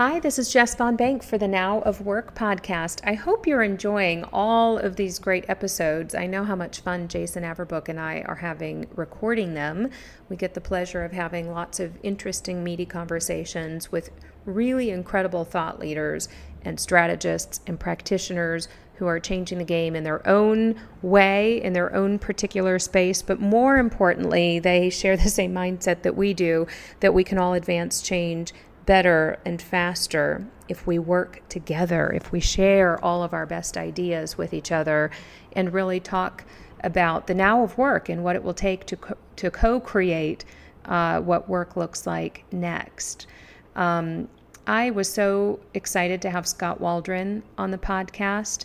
Hi, this is Jess Von Bank for the Now of Work podcast. I hope you're enjoying all of these great episodes. I know how much fun Jason Averbook and I are having recording them. We get the pleasure of having lots of interesting, meaty conversations with really incredible thought leaders and strategists and practitioners who are changing the game in their own way, in their own particular space. But more importantly, they share the same mindset that we do that we can all advance change better and faster if we work together, if we share all of our best ideas with each other and really talk about the now of work and what it will take to, co- to co create uh, what work looks like next. Um, I was so excited to have Scott Waldron on the podcast.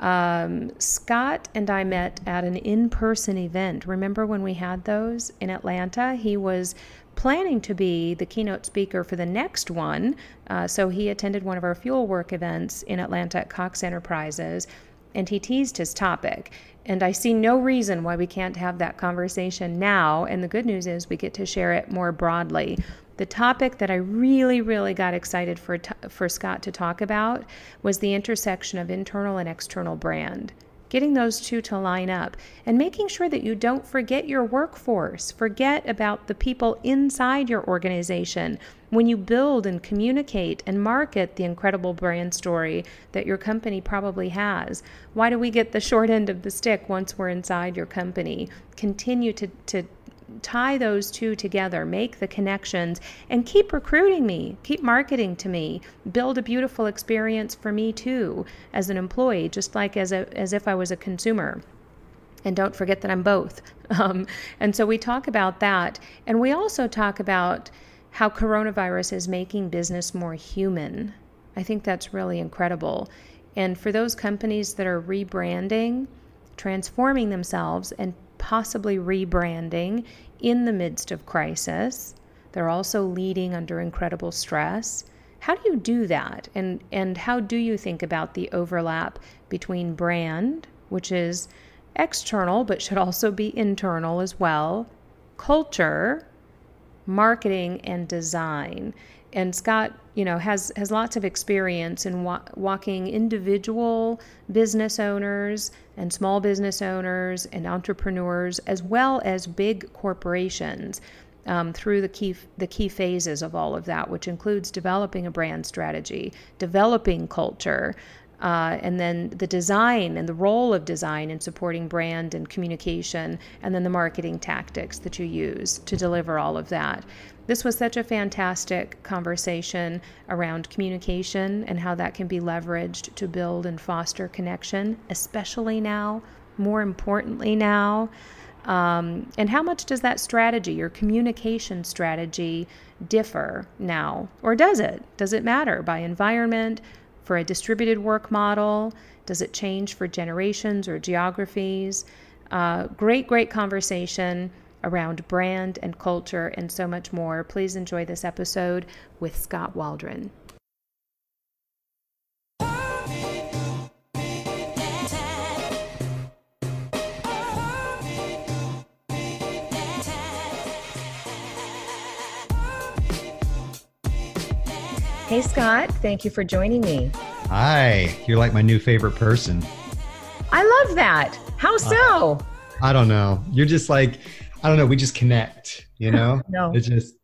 Um, Scott and I met at an in person event. Remember when we had those in Atlanta? He was planning to be the keynote speaker for the next one. Uh, so he attended one of our fuel work events in Atlanta at Cox Enterprises and he teased his topic. And I see no reason why we can't have that conversation now. And the good news is we get to share it more broadly. The topic that I really, really got excited for, for Scott to talk about was the intersection of internal and external brand getting those two to line up, and making sure that you don't forget your workforce. Forget about the people inside your organization when you build and communicate and market the incredible brand story that your company probably has. Why do we get the short end of the stick once we're inside your company? Continue to, to tie those two together, make the connections, and keep recruiting me, keep marketing to me, build a beautiful experience for me too as an employee, just like as a, as if I was a consumer. And don't forget that I'm both. Um, and so we talk about that, and we also talk about how coronavirus is making business more human. I think that's really incredible. And for those companies that are rebranding, transforming themselves, and possibly rebranding in the midst of crisis. They're also leading under incredible stress. How do you do that? And, and how do you think about the overlap between brand, which is external but should also be internal as well, culture, marketing, and design? And Scott, you know, has has lots of experience in wa- walking individual business owners and small business owners and entrepreneurs, as well as big corporations, um, through the key the key phases of all of that, which includes developing a brand strategy, developing culture, uh, and then the design and the role of design in supporting brand and communication, and then the marketing tactics that you use to deliver all of that. This was such a fantastic conversation around communication and how that can be leveraged to build and foster connection, especially now, more importantly now. Um, and how much does that strategy, your communication strategy, differ now? Or does it? Does it matter by environment, for a distributed work model? Does it change for generations or geographies? Uh, great, great conversation around brand and culture and so much more. Please enjoy this episode with Scott Waldron. Hey, Scott. Thank you for joining me. Hi. You're like my new favorite person. I love that. How so? Uh, I don't know. You're just like, I don't know. We just connect, you know? no. It's just,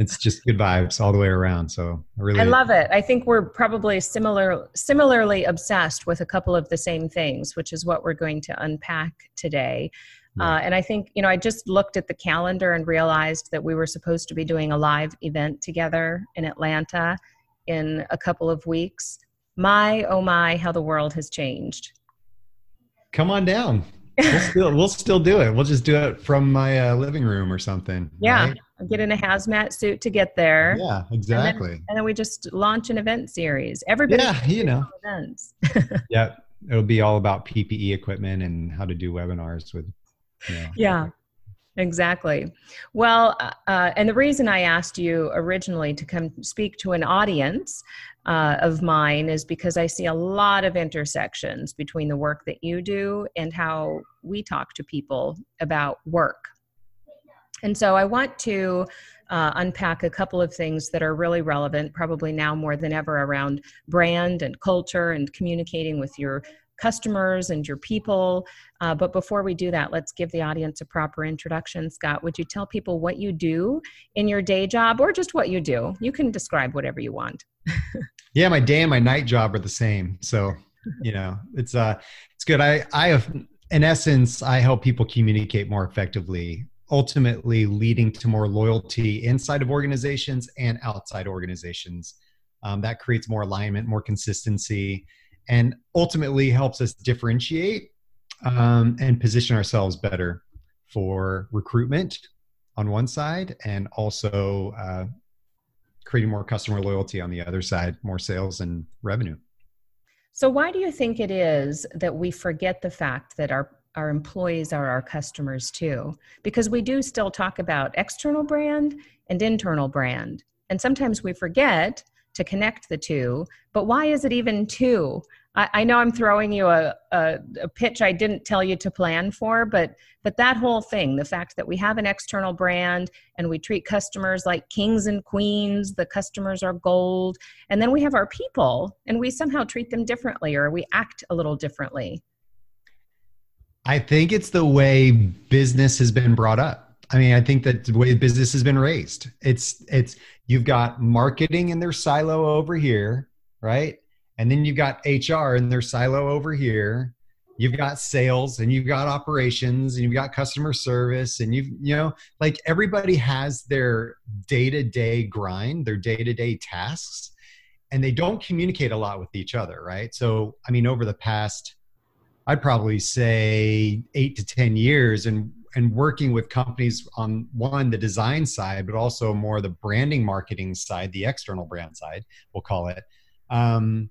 it's just good vibes all the way around. So I really, I love it. I think we're probably similar, similarly obsessed with a couple of the same things, which is what we're going to unpack today. Yeah. Uh, and I think, you know, I just looked at the calendar and realized that we were supposed to be doing a live event together in Atlanta in a couple of weeks. My, oh my, how the world has changed. Come on down we'll still we'll still do it. We'll just do it from my uh, living room or something. Yeah, right? get in a hazmat suit to get there. Yeah, exactly. And then, and then we just launch an event series. Everybody, yeah, you know, events. yeah, it'll be all about PPE equipment and how to do webinars with. You know, yeah. Exactly. Well, uh, uh, and the reason I asked you originally to come speak to an audience uh, of mine is because I see a lot of intersections between the work that you do and how we talk to people about work. And so I want to uh, unpack a couple of things that are really relevant, probably now more than ever, around brand and culture and communicating with your customers and your people. Uh, but before we do that, let's give the audience a proper introduction. Scott, would you tell people what you do in your day job or just what you do? You can describe whatever you want. Yeah, my day and my night job are the same. So, you know, it's uh it's good. I I have in essence, I help people communicate more effectively, ultimately leading to more loyalty inside of organizations and outside organizations. Um, that creates more alignment, more consistency, and ultimately helps us differentiate um, and position ourselves better for recruitment on one side and also uh, creating more customer loyalty on the other side, more sales and revenue. So, why do you think it is that we forget the fact that our our employees are our customers too? Because we do still talk about external brand and internal brand. And sometimes we forget to connect the two. But why is it even two? I, I know I'm throwing you a, a, a, pitch I didn't tell you to plan for, but but that whole thing, the fact that we have an external brand and we treat customers like kings and queens, the customers are gold, and then we have our people and we somehow treat them differently or we act a little differently. I think it's the way business has been brought up. I mean, I think that the way business has been raised. It's it's you've got marketing in their silo over here, right? And then you've got HR in their silo over here. You've got sales and you've got operations and you've got customer service and you've you know like everybody has their day-to-day grind, their day-to-day tasks and they don't communicate a lot with each other, right? So, I mean, over the past I'd probably say 8 to 10 years and and working with companies on one the design side but also more the branding marketing side the external brand side we'll call it um,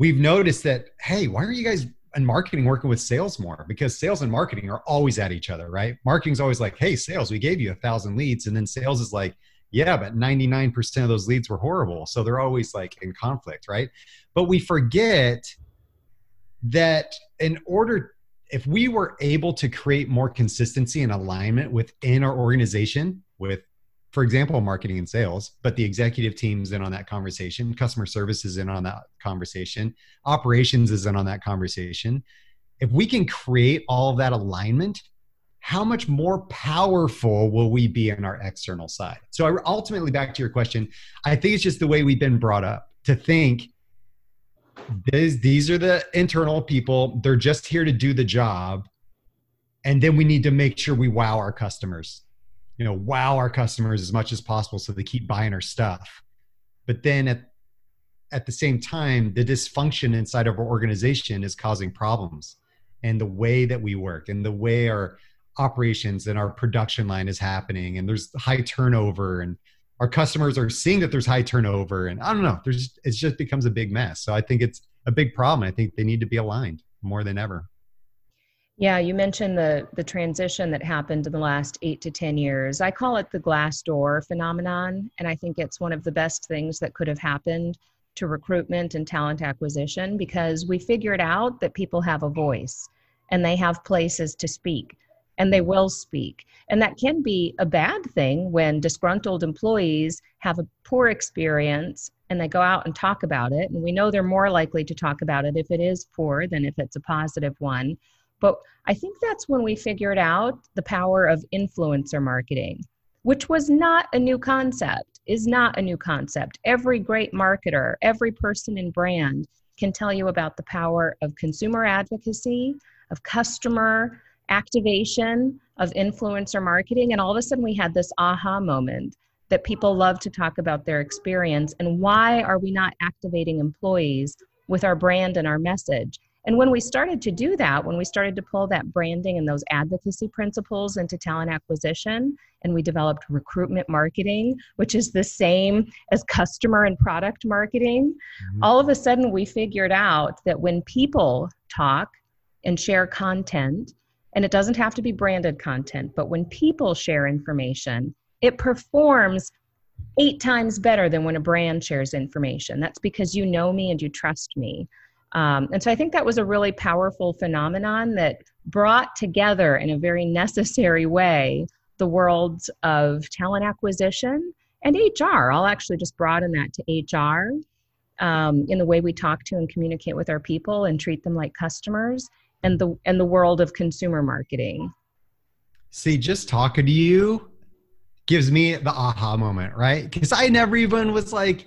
we've noticed that hey why are you guys in marketing working with sales more? Because sales and marketing are always at each other right? Marketing's always like hey sales we gave you a thousand leads. And then sales is like yeah but 99% of those leads were horrible. So they're always like in conflict right? But we forget that in order if we were able to create more consistency and alignment within our organization with for example marketing and sales but the executive team's in on that conversation customer service is in on that conversation operations is in on that conversation if we can create all of that alignment how much more powerful will we be in our external side so ultimately back to your question i think it's just the way we've been brought up to think these, these are the internal people. They're just here to do the job. And then we need to make sure we wow our customers. You know, wow our customers as much as possible so they keep buying our stuff. But then at at the same time, the dysfunction inside of our organization is causing problems. And the way that we work and the way our operations and our production line is happening, and there's high turnover and our customers are seeing that there's high turnover and i don't know there's it just becomes a big mess so i think it's a big problem i think they need to be aligned more than ever yeah you mentioned the the transition that happened in the last eight to ten years i call it the Glassdoor phenomenon and i think it's one of the best things that could have happened to recruitment and talent acquisition because we figured out that people have a voice and they have places to speak and they will speak. And that can be a bad thing when disgruntled employees have a poor experience and they go out and talk about it. And we know they're more likely to talk about it if it is poor than if it's a positive one. But I think that's when we figured out the power of influencer marketing, which was not a new concept, is not a new concept. Every great marketer, every person in brand can tell you about the power of consumer advocacy, of customer activation of influencer marketing. And all of a sudden, we had this aha moment that people love to talk about their experience and why are we not activating employees with our brand and our message and when we started to do that when we started to pull that branding and those advocacy principles into talent acquisition and we developed recruitment marketing which is the same as customer and product marketing mm-hmm. all of a sudden we figured out that when people talk and share content and it doesn't have to be branded content, but when people share information, it performs eight times better than when a brand shares information. That's because you know me and you trust me. Um, and so I think that was a really powerful phenomenon that brought together in a very necessary way the worlds of talent acquisition and hr i'll actually just broaden that to hr um, in the way we talk to and communicate with our people and treat them like customers and the and the world of consumer marketing. See just talking to you gives me the aha moment right? Because i never even was like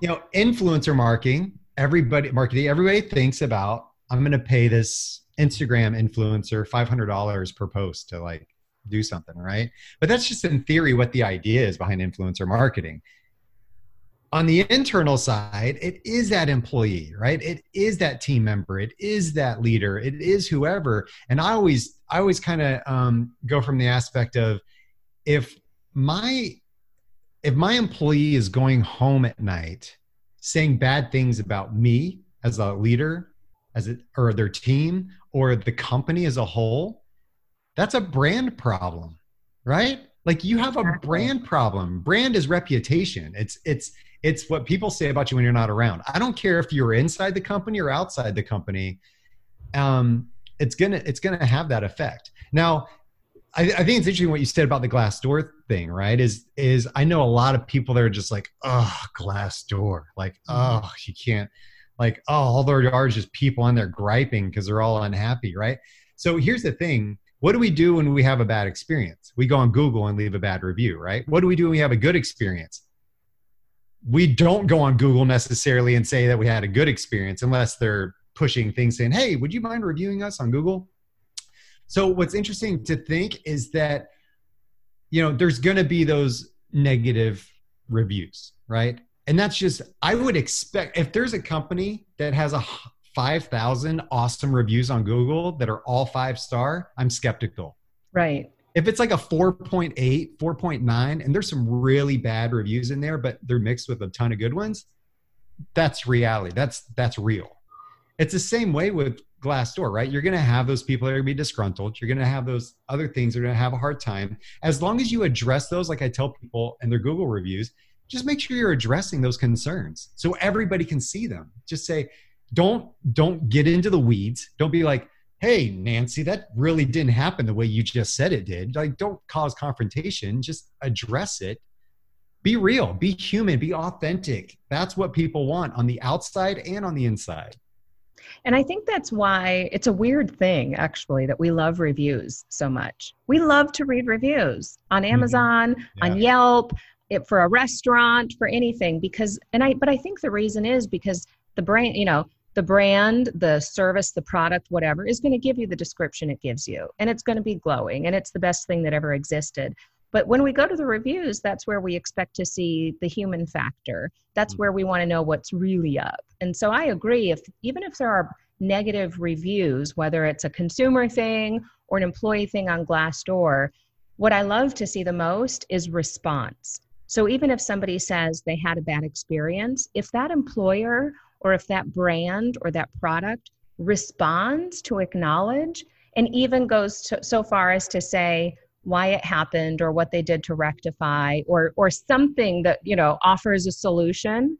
you know influencer marketing everybody marketing everybody thinks about i'm going to pay this instagram influencer $500 per post to like do something right? But that's just in theory what the idea is behind influencer marketing. On the internal side it is that employee right? It is that team member. It is that leader. It is whoever. And i always i always kind of um, go from the aspect of if my if my employee is going home at night saying bad things about me as a leader as a, or their team or the company as a whole that's a brand problem right? Like you have a brand problem. Brand is reputation. It's it's it's what people say about you when you're not around. I don't care if you're inside the company or outside the company. Um it's gonna it's gonna have that effect. Now I, I, think it's interesting what you said about the Glassdoor thing, right? Is is I know a lot of people that are just like, oh, Glassdoor, like, oh, you can't, like, oh, all there are is just people on there griping because they're all unhappy, right? So here's the thing: what do we do when we have a bad experience? We go on Google and leave a bad review, right? What do we do when we have a good experience? we don't go on Google necessarily and say that we had a good experience unless they're pushing things saying, hey, would you mind reviewing us on Google? So what's interesting to think is that, you know, there's going to be those negative reviews, right? And that's just, I would expect if there's a company that has a 5,000 awesome reviews on Google that are all five star, I'm skeptical. Right if it's like a 4.8 4.9 and there's some really bad reviews in there but they're mixed with a ton of good ones that's reality that's that's real it's the same way with glassdoor right? You're going to have those people that are going to be disgruntled. You're going to have those other things that are going to have a hard time. As long as you address those like i tell people in their google reviews just make sure you're addressing those concerns so everybody can see them. Just say don't don't get into the weeds. Don't be like hey nancy that really didn't happen the way you just said it did like don't cause confrontation. Just address it. Be real. Be human. Be authentic. That's what people want on the outside and on the inside and i think that's why it's a weird thing actually that we love reviews so much we love to read reviews on mm-hmm. amazon mm-hmm. yeah. on yelp it, for a restaurant for anything because and i but i think the reason is because the brand, you know the brand, the service, the product, whatever, is going to give you the description it gives you. And it's going to be glowing and it's the best thing that ever existed. But when we go to the reviews, that's where we expect to see the human factor. That's mm. where we want to know what's really up. And so I agree if even if there are negative reviews, whether it's a consumer thing or an employee thing on Glassdoor, what I love to see the most is response. So even if somebody says they had a bad experience, if that employer or if that brand or that product responds to acknowledge and even goes to, so far as to say why it happened or what they did to rectify or or something that you know offers a solution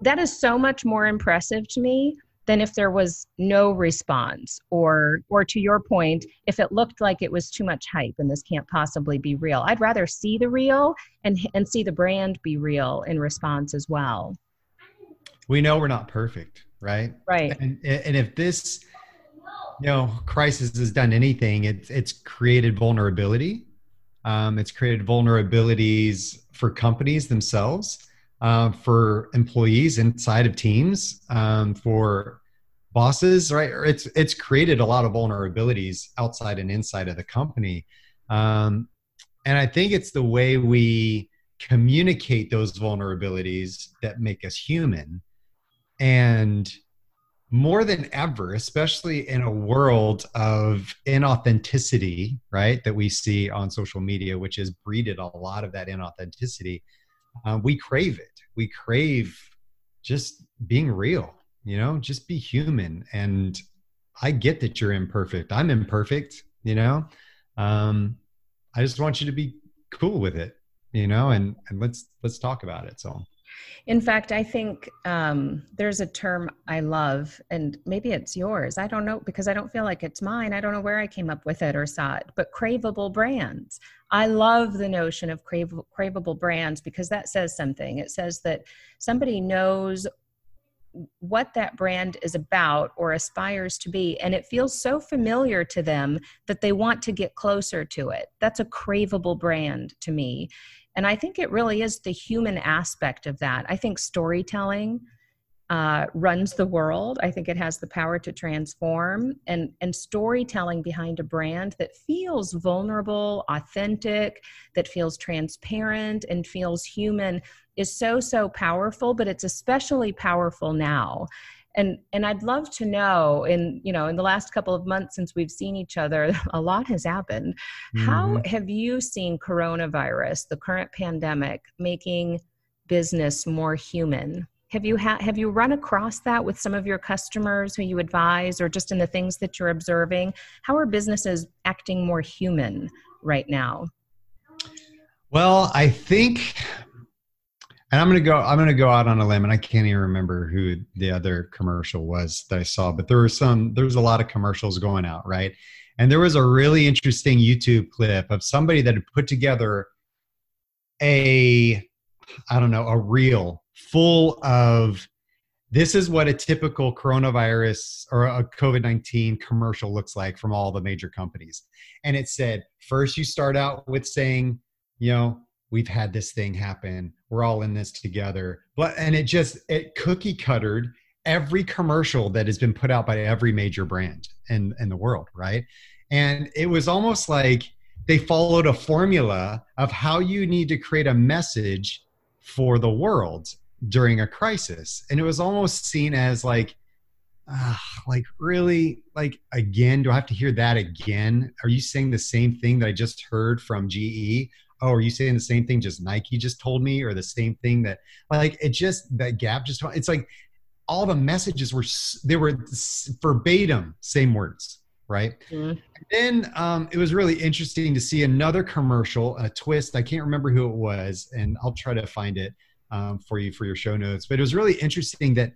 that is so much more impressive to me than if there was no response or or to your point if it looked like it was too much hype and this can't possibly be real i'd rather see the real and and see the brand be real in response as well we know we're not perfect, right? Right. And, and if this, know, crisis has done anything, it's it's created vulnerability. Um, it's created vulnerabilities for companies themselves, uh, for employees inside of teams, um, for bosses, right? It's it's created a lot of vulnerabilities outside and inside of the company, um, and I think it's the way we communicate those vulnerabilities that make us human and more than ever, especially in a world of inauthenticity, right, that we see on social media, which has breeded a lot of that inauthenticity, uh, we crave it. We crave just being real, you know, just be human. And I get that you're imperfect. I'm imperfect, you know. Um, I just want you to be cool with it, you know, and and let's let's talk about it. So In fact, I think um, there's a term I love, and maybe it's yours. I don't know because I don't feel like it's mine. I don't know where I came up with it or saw it, but craveable brands. I love the notion of crave, craveable brands because that says something. It says that somebody knows what that brand is about or aspires to be and it feels so familiar to them that they want to get closer to it that's a craveable brand to me and I think it really is the human aspect of that. I think storytelling uh, runs the world. I think it has the power to transform and, and storytelling behind a brand that feels vulnerable, authentic, that feels transparent and feels human is so, so powerful, but it's especially powerful now. And and i'd love to know in you know in the last couple of months since we've seen each other a lot has happened. Mm-hmm. how have you seen coronavirus the current pandemic making business more human? Have you ha- have you run across that with some of your customers who you advise or just in the things that you're observing? How are businesses acting more human right now? Well i think and I'm gonna go. I'm gonna go out on a limb, and I can't even remember who the other commercial was that I saw, but there were some. There was a lot of commercials going out, right? And there was a really interesting YouTube clip of somebody that had put together a, I don't know, a reel full of this is what a typical coronavirus or a COVID 19 commercial looks like from all the major companies. And it said, first, you start out with saying, you know, we've had this thing happen. We're all in this together. But and it just it cookie cuttered every commercial that has been put out by every major brand in in the world right? And it was almost like they followed a formula of how you need to create a message for the world during a crisis. And it was almost seen as like uh, like really? Like again? Do i have to hear that again? Are you saying the same thing that i just heard from ge oh, are you saying the same thing just Nike just told me, or the same thing that like it just that Gap just it's like all the messages were they were verbatim same words, right? Mm-hmm. Then um, it was really interesting to see another commercial, a twist. I can't remember who it was, and I'll try to find it um, for you for your show notes. But it was really interesting that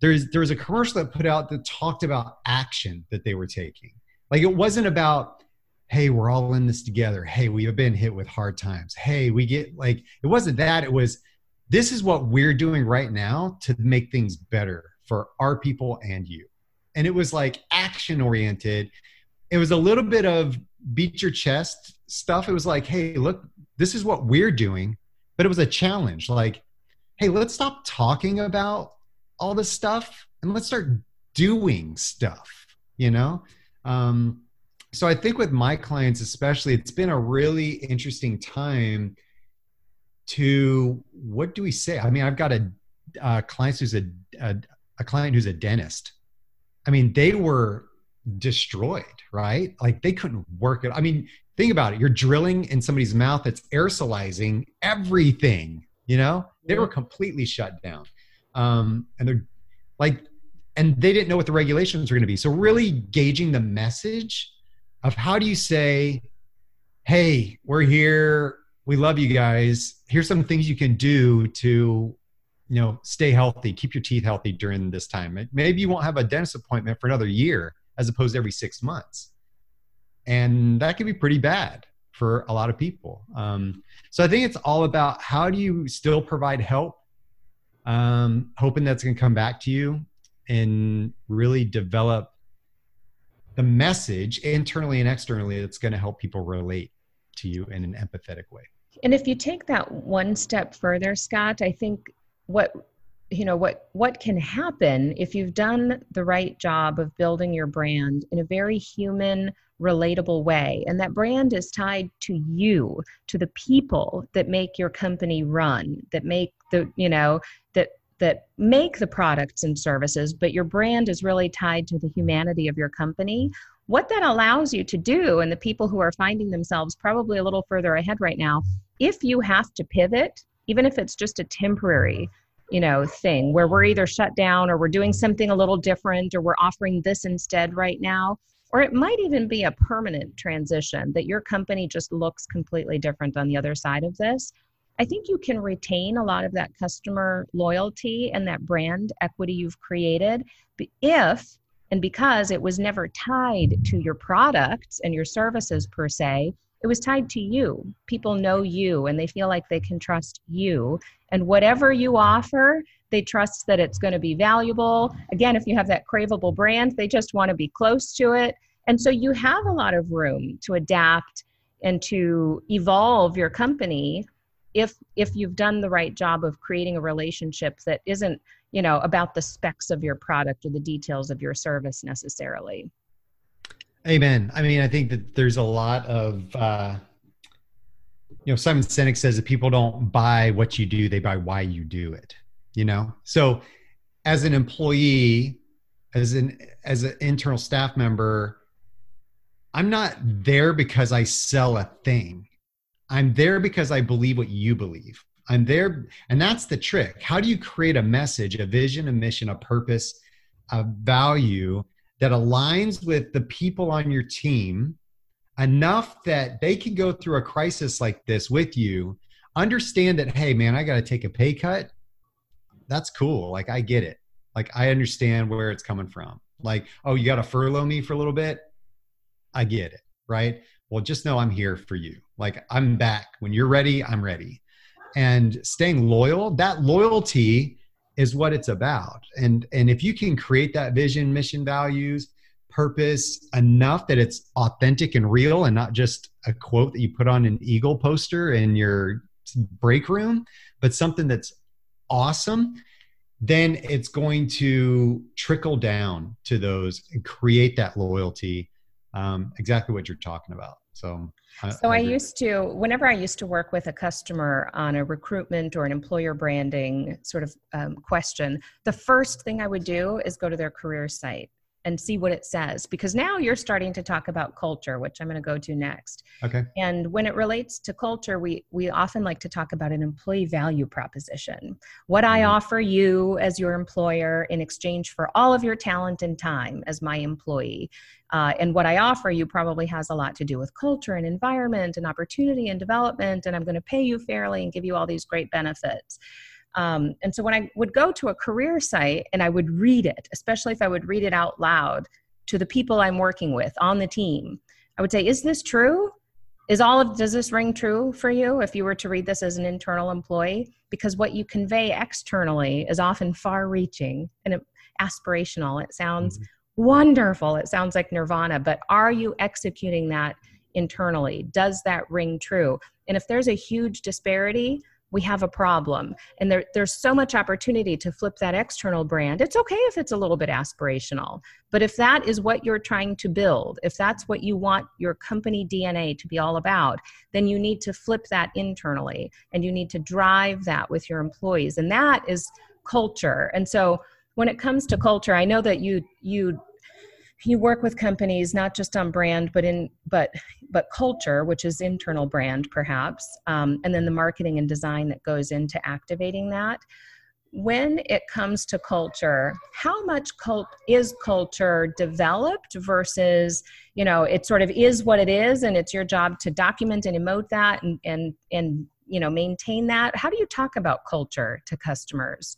there's there was a commercial that put out that talked about action that they were taking. Like it wasn't about hey we're all in this together. Hey we have been hit with hard times. Hey we get like it wasn't that it was this is what we're doing right now to make things better for our people and you. And it was like action oriented it was a little bit of beat your chest stuff. It was like hey look this is what we're doing. But it was a challenge. Like hey let's stop talking about all this stuff and let's start doing stuff you know? Um so I think with my clients, especially, it's been a really interesting time to what do we say? I mean, I've got a, a client who's a, a, a client who's a dentist. I mean, they were destroyed, right? Like they couldn't work it. I mean, think about it. You're drilling in somebody's mouth that's aerosolizing everything, you know? They were completely shut down. Um, and they're like, and they didn't know what the regulations were going to be. So really gauging the message of how do you say, hey, we're here, we love you guys. Here's some things you can do to, you know, stay healthy, keep your teeth healthy during this time. Maybe you won't have a dentist appointment for another year as opposed to every six months. And that can be pretty bad for a lot of people. Um, so I think it's all about how do you still provide help, um, hoping that's going to come back to you and really develop the message internally and externally that's going to help people relate to you in an empathetic way. And if you take that one step further, Scott, I think what you know what what can happen if you've done the right job of building your brand in a very human relatable way and that brand is tied to you to the people that make your company run that make the you know that that make the products and services, but your brand is really tied to the humanity of your company. What that allows you to do, and the people who are finding themselves probably a little further ahead right now, if you have to pivot, even if it's just a temporary you know thing where we're either shut down or we're doing something a little different or we're offering this instead right now or it might even be a permanent transition that your company just looks completely different on the other side of this I think you can retain a lot of that customer loyalty and that brand equity you've created if and because it was never tied to your products and your services per se, it was tied to you. People know you and they feel like they can trust you. And whatever you offer, they trust that it's going to be valuable. Again, if you have that craveable brand, they just want to be close to it. And so you have a lot of room to adapt and to evolve your company if if you've done the right job of creating a relationship that isn't you know about the specs of your product or the details of your service necessarily. Amen. I mean i think that there's a lot of uh you know simon sinek says that people don't buy what you do they buy why you do it you know? So as an employee as an as an internal staff member i'm not there because i sell a thing I'm there because I believe what you believe. I'm there, and that's the trick. How do you create a message, a vision, a mission, a purpose, a value that aligns with the people on your team enough that they can go through a crisis like this with you, understand that, hey, man, I got to take a pay cut. That's cool. Like, I get it. Like, I understand where it's coming from. Like, oh, you got to furlough me for a little bit. I get it. Right well just know i'm here for you. Like i'm back. When you're ready i'm ready. And staying loyal that loyalty is what it's about. And and if you can create that vision mission values purpose enough that it's authentic and real and not just a quote that you put on an eagle poster in your break room but something that's awesome then it's going to trickle down to those and create that loyalty um, exactly what you're talking about. So, I, so I, I used to, whenever I used to work with a customer on a recruitment or an employer branding sort of um, question, the first thing I would do is go to their career site and see what it says because now you're starting to talk about culture which i'm going to go to next okay and when it relates to culture we we often like to talk about an employee value proposition what i mm-hmm. offer you as your employer in exchange for all of your talent and time as my employee uh, and what I offer you probably has a lot to do with culture and environment and opportunity and development. And I'm going to pay you fairly and give you all these great benefits. Um, and so when I would go to a career site and I would read it, especially if I would read it out loud to the people I'm working with on the team, I would say, Is this true? Is all of does this ring true for you if you were to read this as an internal employee? Because what you convey externally is often far reaching and aspirational. It sounds mm-hmm. wonderful. It sounds like nirvana, but are you executing that internally? Does that ring true? And if there's a huge disparity, we have a problem. And there, there's so much opportunity to flip that external brand. It's okay if it's a little bit aspirational, but if that is what you're trying to build, if that's what you want your company DNA to be all about, then you need to flip that internally and you need to drive that with your employees. And that is culture. And so when it comes to culture, I know that you you you work with companies not just on brand but in but but culture which is internal brand perhaps um, and then the marketing and design that goes into activating that. When it comes to culture how much cult is culture developed versus you know it sort of is what it is and it's your job to document and emote that and and and you know maintain that? How do you talk about culture to customers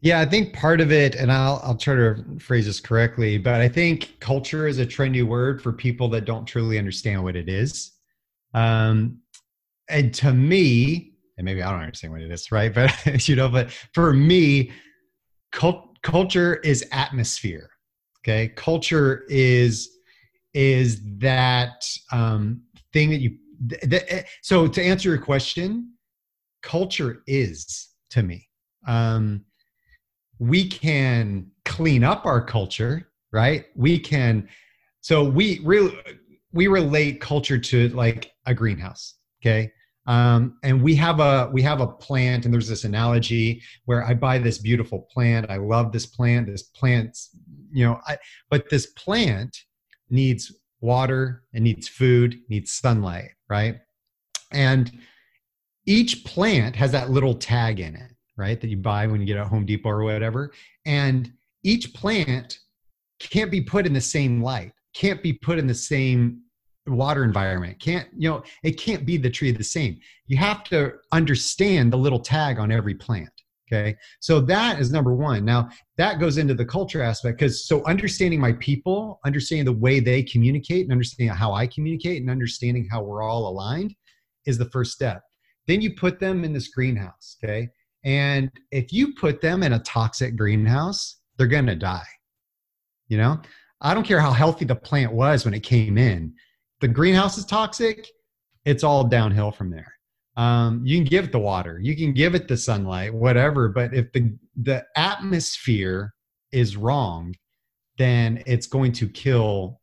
yeah, I think part of it, and I'll I'll try to phrase this correctly, but I think culture is a trendy word for people that don't truly understand what it is. Um, and to me, and maybe I don't understand what it is, right? But you know, but for me, cult, culture is atmosphere. Okay, culture is is that um, thing that you. Eh, so to answer your question, culture is to me. Um, we can clean up our culture, right? We can, so we really, we relate culture to like a greenhouse. Okay. Um, and we have a we have a plant and there's this analogy where i buy this beautiful plant i love this plant this plant's you know I, but this plant needs water and needs food needs sunlight right and each plant has that little tag in it right? That you buy when you get at Home Depot or whatever. And each plant can't be put in the same light, can't be put in the same water environment can't you know it can't be the tree the same you have to understand the little tag on every plant okay so that is number one now that goes into the culture aspect because so understanding my people understanding the way they communicate and understanding how i communicate and understanding how we're all aligned is the first step then you put them in this greenhouse okay and if you put them in a toxic greenhouse they're going to die you know? I don't care how healthy the plant was when it came in. The greenhouse is toxic it's all downhill from there. Um, you can give it the water you can give it the sunlight whatever but if the the atmosphere is wrong then it's going to kill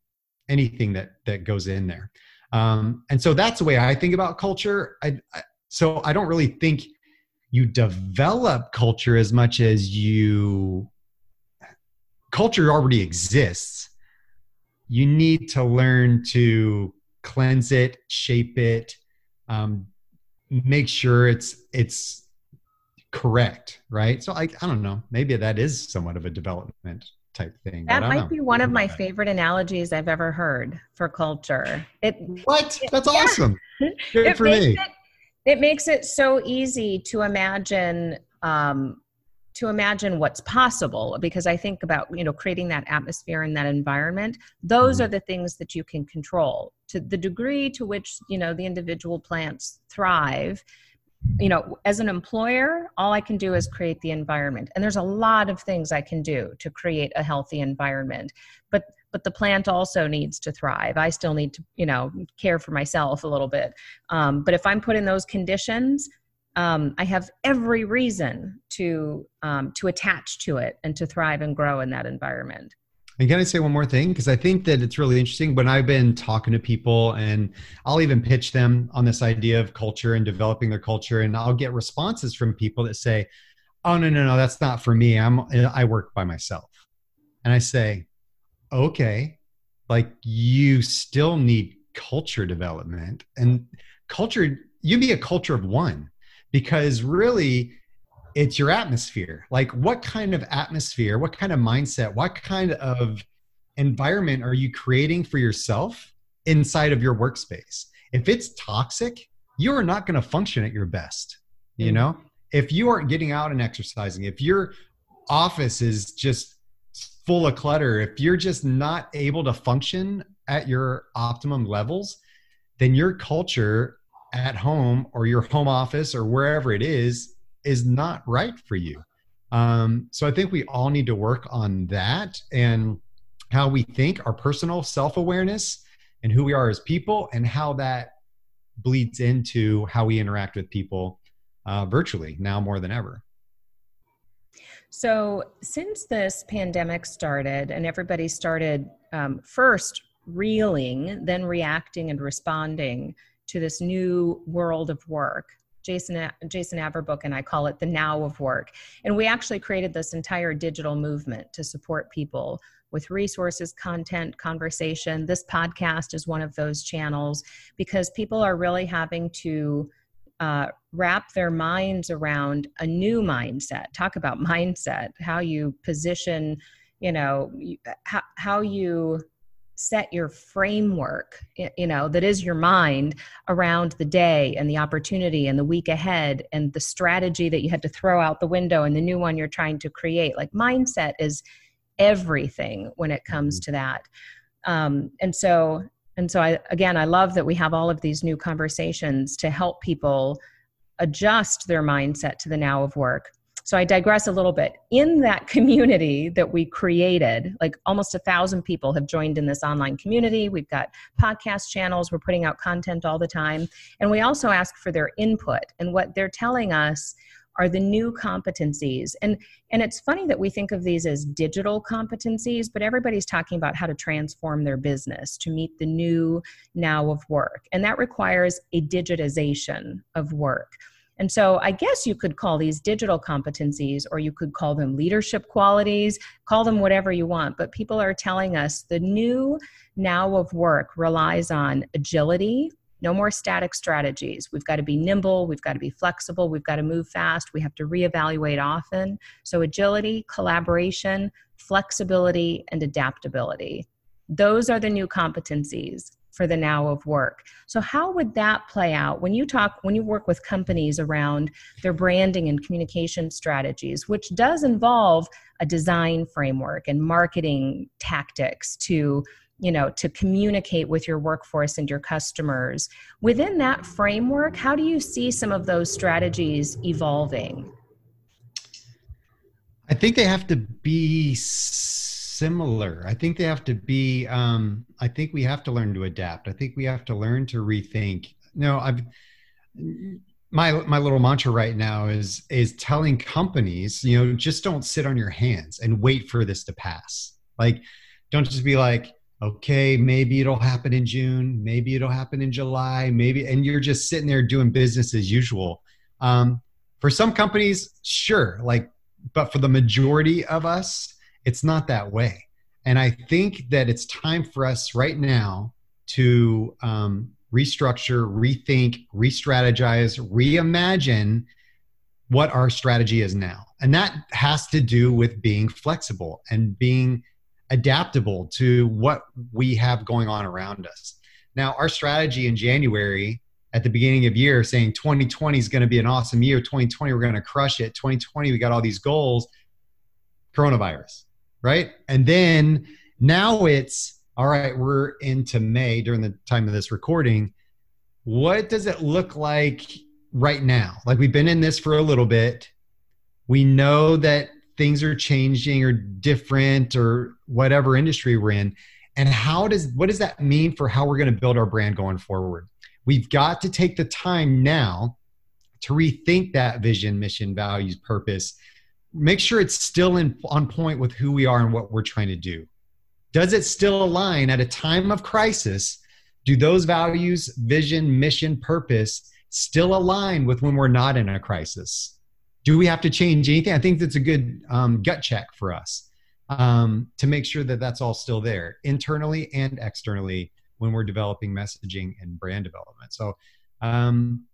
anything that that goes in there. Um, and so that's the way i think about culture. I, I so i don't really think you develop culture as much as you culture already exists. You need to learn to cleanse it shape it um, make sure it's it's correct right? So I, I don't know. Maybe that is somewhat of a development type thing. That might be one of my that. favorite analogies i've ever heard for culture. It what? That's awesome. Good it for me. it, it makes it so easy to imagine um, to imagine what's possible because i think about you know creating that atmosphere and that environment those mm-hmm. are the things that you can control to the degree to which you know the individual plants thrive you know as an employer all i can do is create the environment. And there's a lot of things i can do to create a healthy environment but but the plant also needs to thrive. I still need to you know care for myself a little bit. Um, but if i'm put in those conditions um, I have every reason to um, to attach to it and to thrive and grow in that environment. And can I say one more thing? Because I think that it's really interesting. When I've been talking to people, and I'll even pitch them on this idea of culture and developing their culture, and I'll get responses from people that say, "Oh no, no, no, that's not for me. I'm I work by myself." And I say, "Okay, like you still need culture development, and culture. You be a culture of one." because really it's your atmosphere. Like, what kind of atmosphere, what kind of mindset, what kind of environment are you creating for yourself inside of your workspace? If it's toxic, you are not going to function at your best. You mm. know, if you aren't getting out and exercising, if your office is just full of clutter, if you're just not able to function at your optimum levels, then your culture at home or your home office or wherever it is is not right for you. Um, so I think we all need to work on that and how we think, our personal self awareness, and who we are as people, and how that bleeds into how we interact with people uh, virtually now more than ever. So, since this pandemic started and everybody started um, first reeling, then reacting and responding to this new world of work. Jason Jason Averbook and I call it the now of work. And we actually created this entire digital movement to support people with resources, content, conversation. This podcast is one of those channels because people are really having to uh, wrap their minds around a new mindset. Talk about mindset, how you position, you know, how, how you set your framework you know that is your mind around the day and the opportunity and the week ahead and the strategy that you had to throw out the window and the new one you're trying to create. Like mindset is everything when it comes mm-hmm. to that. Um, and so and so i again i love that we have all of these new conversations to help people adjust their mindset to the now of work so I digress a little bit. In that community that we created, like almost a thousand people have joined in this online community. We've got podcast channels, we're putting out content all the time. And we also ask for their input. And what they're telling us are the new competencies and and it's funny that we think of these as digital competencies but everybody's talking about how to transform their business to meet the new now of work and that requires a digitization of work and so I guess you could call these digital competencies or you could call them leadership qualities, call them whatever you want. But people are telling us the new now of work relies on agility, no more static strategies. We've got to be nimble, we've got to be flexible, we've got to move fast, we have to reevaluate often. So agility, collaboration, flexibility, and adaptability. Those are the new competencies for the now of work. So how would that play out when you talk when you work with companies around their branding and communication strategies, which does involve a design framework and marketing tactics to you know to communicate with your workforce and your customers within that framework how do you see some of those strategies evolving i think they have to be similar. I think they have to be um, i think we have to learn to adapt. I think we have to learn to rethink. No i've my my little mantra right now is is telling companies you know just don't sit on your hands and wait for this to pass. Like don't just be like okay, maybe it'll happen in June, maybe it'll happen in July, maybe, and you're just sitting there doing business as usual. Um, for some companies, sure, like, but for the majority of us, it's not that way. And I think that it's time for us right now to um, restructure, rethink, re strategize, reimagine what our strategy is now. And that has to do with being flexible and being adaptable to what we have going on around us. Now, our strategy in January at the beginning of year saying 2020 is going to be an awesome year, 2020 we're going to crush it, 2020 we got all these goals, coronavirus, right? And then now it's all right, we're into May during the time of this recording. What does it look like right now? Like we've been in this for a little bit. We know that things are changing or different or whatever industry we're in and how does what does that mean for how we're going to build our brand going forward we've got to take the time now to rethink that vision mission values purpose make sure it's still in on point with who we are and what we're trying to do does it still align at a time of crisis do those values vision mission purpose still align with when we're not in a crisis do we have to change anything? I think that's a good um, gut check for us um, to make sure that that's all still there internally and externally when we're developing messaging and brand development. So um,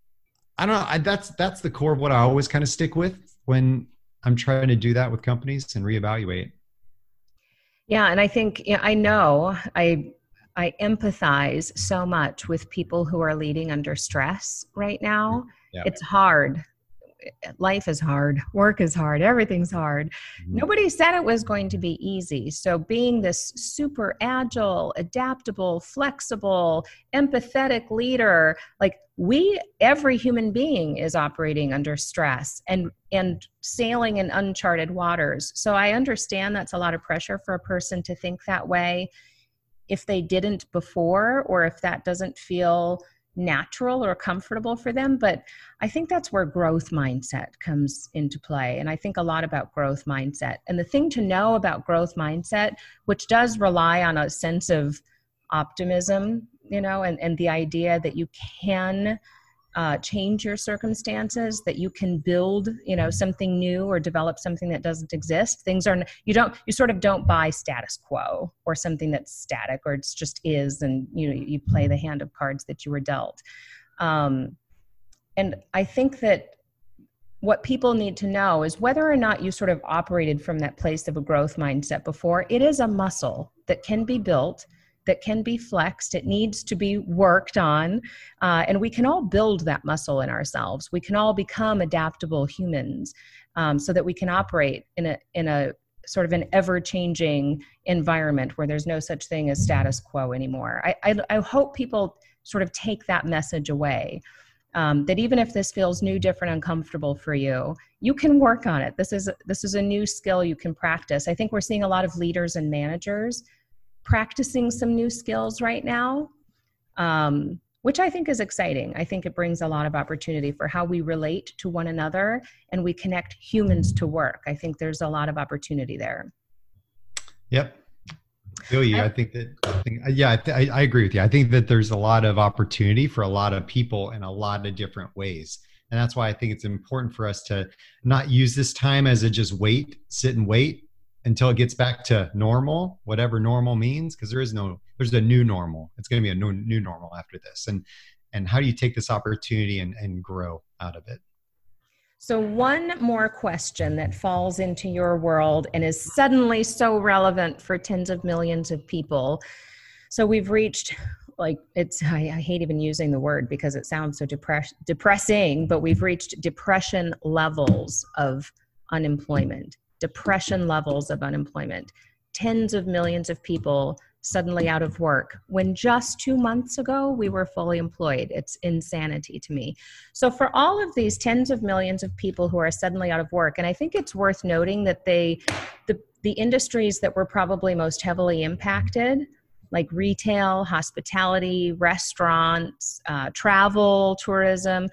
I don't know. I, that's that's the core of what I always kind of stick with when I'm trying to do that with companies and reevaluate. Yeah, and I think you know, I know I I empathize so much with people who are leading under stress right now. Yeah. It's hard life is hard, work is hard, everything's hard. Mm-hmm. Nobody said it was going to be easy. So, being this super agile, adaptable, flexible, empathetic leader, like we, every human being is operating under stress and and sailing in uncharted waters. So, I understand that's a lot of pressure for a person to think that way if they didn't before, or if that doesn't feel natural or comfortable for them but i think that's where growth mindset comes into play and i think a lot about growth mindset. And the thing to know about growth mindset which does rely on a sense of optimism you know and, and the idea that you can uh, change your circumstances that you can build you know something new or develop something that doesn't exist. Things are you don't you sort of don't buy status quo or something that's static or it's just is and you know you play the hand of cards that you were dealt. Um, and i think that what people need to know is whether or not you sort of operated from that place of a growth mindset before it is a muscle that can be built that can be flexed. It needs to be worked on. Uh, and we can all build that muscle in ourselves. We can all become adaptable humans um, so that we can operate in a, in a sort of an ever changing environment where there's no such thing as status quo anymore. I, I, I hope people sort of take that message away. Um, that even if this feels new, different, uncomfortable for you, you can work on it. This is this is a new skill you can practice. I think we're seeing a lot of leaders and managers practicing some new skills right now, um, which I think is exciting. I think it brings a lot of opportunity for how we relate to one another and we connect humans to work. I think there's a lot of opportunity there. Yep. feel you. I, I think that, I think, yeah, I, th- I agree with you. I think that there's a lot of opportunity for a lot of people in a lot of different ways. And that's why I think it's important for us to not use this time as a just wait, sit and wait, until it gets back to normal, whatever normal means, because there is no, there's a new normal. It's going to be a new, new normal after this. And, and how do you take this opportunity and, and grow out of it? So, one more question that falls into your world and is suddenly so relevant for tens of millions of people. So, we've reached like it's I, I, hate even using the word because it sounds so depress, depressing but we've reached depression levels of unemployment depression levels of unemployment tens of millions of people suddenly out of work when just two months ago we were fully employed it's insanity to me so for all of these tens of millions of people who are suddenly out of work and i think it's worth noting that they the, the industries that were probably most heavily impacted like retail, hospitality, restaurants, uh, travel, tourism.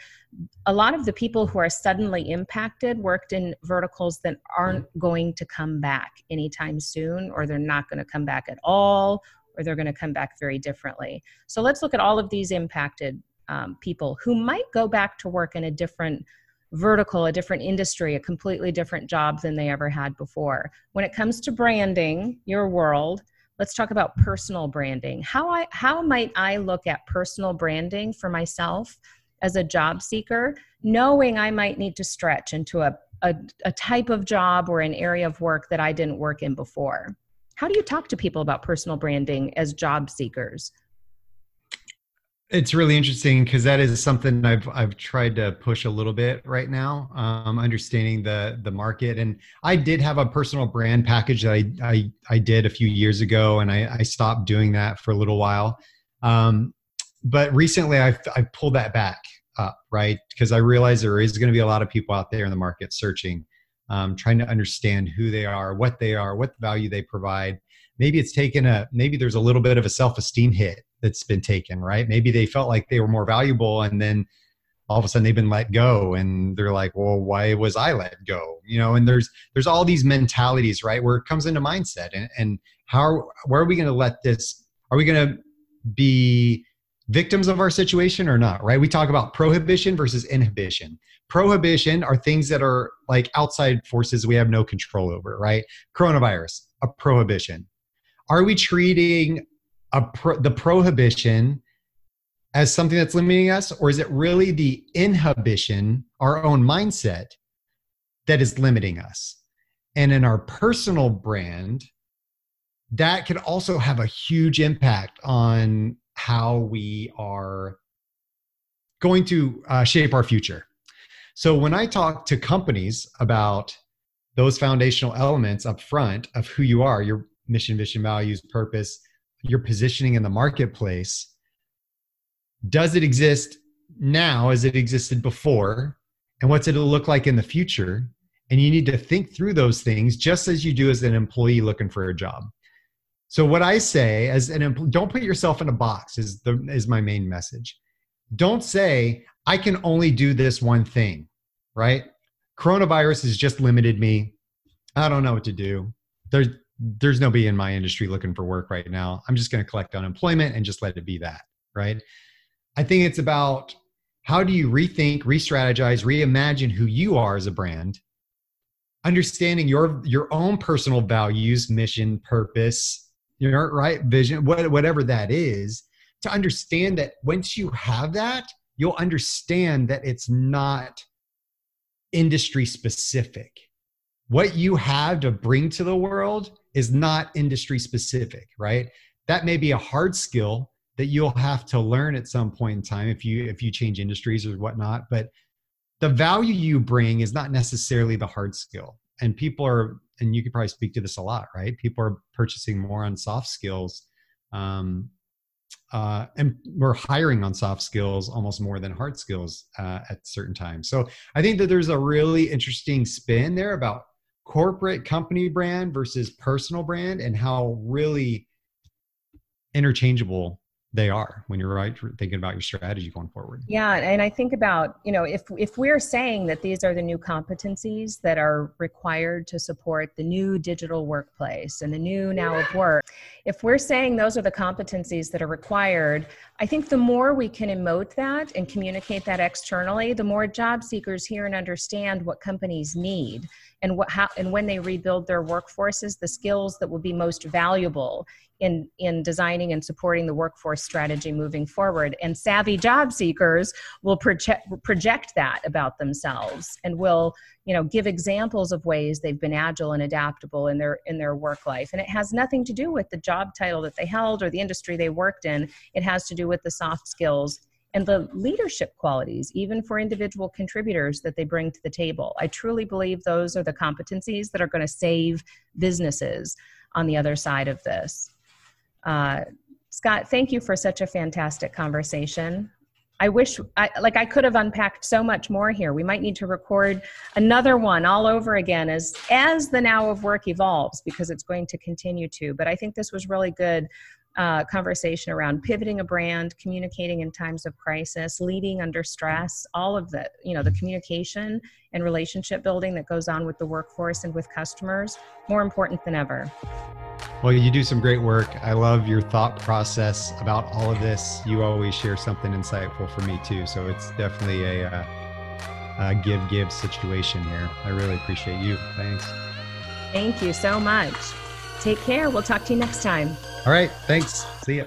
A lot of the people who are suddenly impacted worked in verticals that aren't going to come back anytime soon, or they're not going to come back at all, or they're going to come back very differently. So let's look at all of these impacted um, people who might go back to work in a different vertical, a different industry, a completely different job than they ever had before. When it comes to branding your world, let's talk about personal branding how i how might i look at personal branding for myself as a job seeker knowing i might need to stretch into a, a, a type of job or an area of work that i didn't work in before how do you talk to people about personal branding as job seekers it's really interesting because that is something I've I've tried to push a little bit right now, um, understanding the the market. And I did have a personal brand package that I I, I did a few years ago, and I, I stopped doing that for a little while. Um, but recently, I've I've pulled that back up, right? Because I realize there is going to be a lot of people out there in the market searching, um, trying to understand who they are, what they are, what value they provide. Maybe it's taken a maybe there's a little bit of a self esteem hit that's been taken, right? Maybe they felt like they were more valuable and then all of a sudden they've been let go and they're like, well, why was I let go? You know, and there's there's all these mentalities, right? Where it comes into mindset and, and how where are we gonna let this are we gonna be victims of our situation or not, right? We talk about prohibition versus inhibition. Prohibition are things that are like outside forces we have no control over, right? Coronavirus, a prohibition. Are we treating pro, the prohibition as something that's limiting us, or is it really the inhibition, our own mindset, that is limiting us? And in our personal brand, that can also have a huge impact on how we are going to uh, shape our future. So when I talk to companies about those foundational elements up front of who you are, your mission, vision, values, purpose, your positioning in the marketplace does it exist now as it existed before? And what's it look like in the future? And you need to think through those things just as you do as an employee looking for a job so what i say as an employee don't put yourself in a box is the is my main message don't say i can only do this one thing right coronavirus has just limited me i don't know what to do there's there's nobody in my industry looking for work right now. I'm just going to collect unemployment and just let it be that, right? I think it's about how do you rethink, re-strategize, reimagine who you are as a brand, understanding your your own personal values, mission, purpose, your right vision, whatever that is, to understand that once you have that, you'll understand that it's not industry specific. What you have to bring to the world is not industry specific, right? That may be a hard skill that you'll have to learn at some point in time if you if you change industries or whatnot. But the value you bring is not necessarily the hard skill. And people are, and you could probably speak to this a lot, right? People are purchasing more on soft skills. Um, uh, and we're hiring on soft skills almost more than hard skills uh, at certain times. So I think that there's a really interesting spin there about corporate company brand versus personal brand and how really interchangeable they are when you're right thinking about your strategy going forward. Yeah and i think about you know if if we're saying that these are the new competencies that are required to support the new digital workplace and the new now of work if we're saying those are the competencies that are required i think the more we can emote that and communicate that externally the more job seekers hear and understand what companies need and what how and when they rebuild their workforces the skills that will be most valuable in in designing and supporting the workforce strategy moving forward. And savvy job seekers will project project that about themselves and will you know give examples of ways they've been agile and adaptable in their in their work life. And it has nothing to do with the job title that they held or the industry they worked in. It has to do with the soft skills and the leadership qualities, even for individual contributors that they bring to the table. I truly believe those are the competencies that are going to save businesses on the other side of this. Uh, Scott, thank you for such a fantastic conversation. I wish, I, like, I could have unpacked so much more here. We might need to record another one all over again as as the now of work evolves, because it's going to continue to. But I think this was really good uh, conversation around pivoting a brand, communicating in times of crisis, leading under stress, all of the, you know, the communication and relationship building that goes on with the workforce and with customers, more important than ever. Well, you do some great work. I love your thought process about all of this. You always share something insightful for me too. So it's definitely a, uh, a give give situation here. I really appreciate you. Thanks. Thank you so much. Take care. We'll talk to you next time. All right. Thanks. See ya.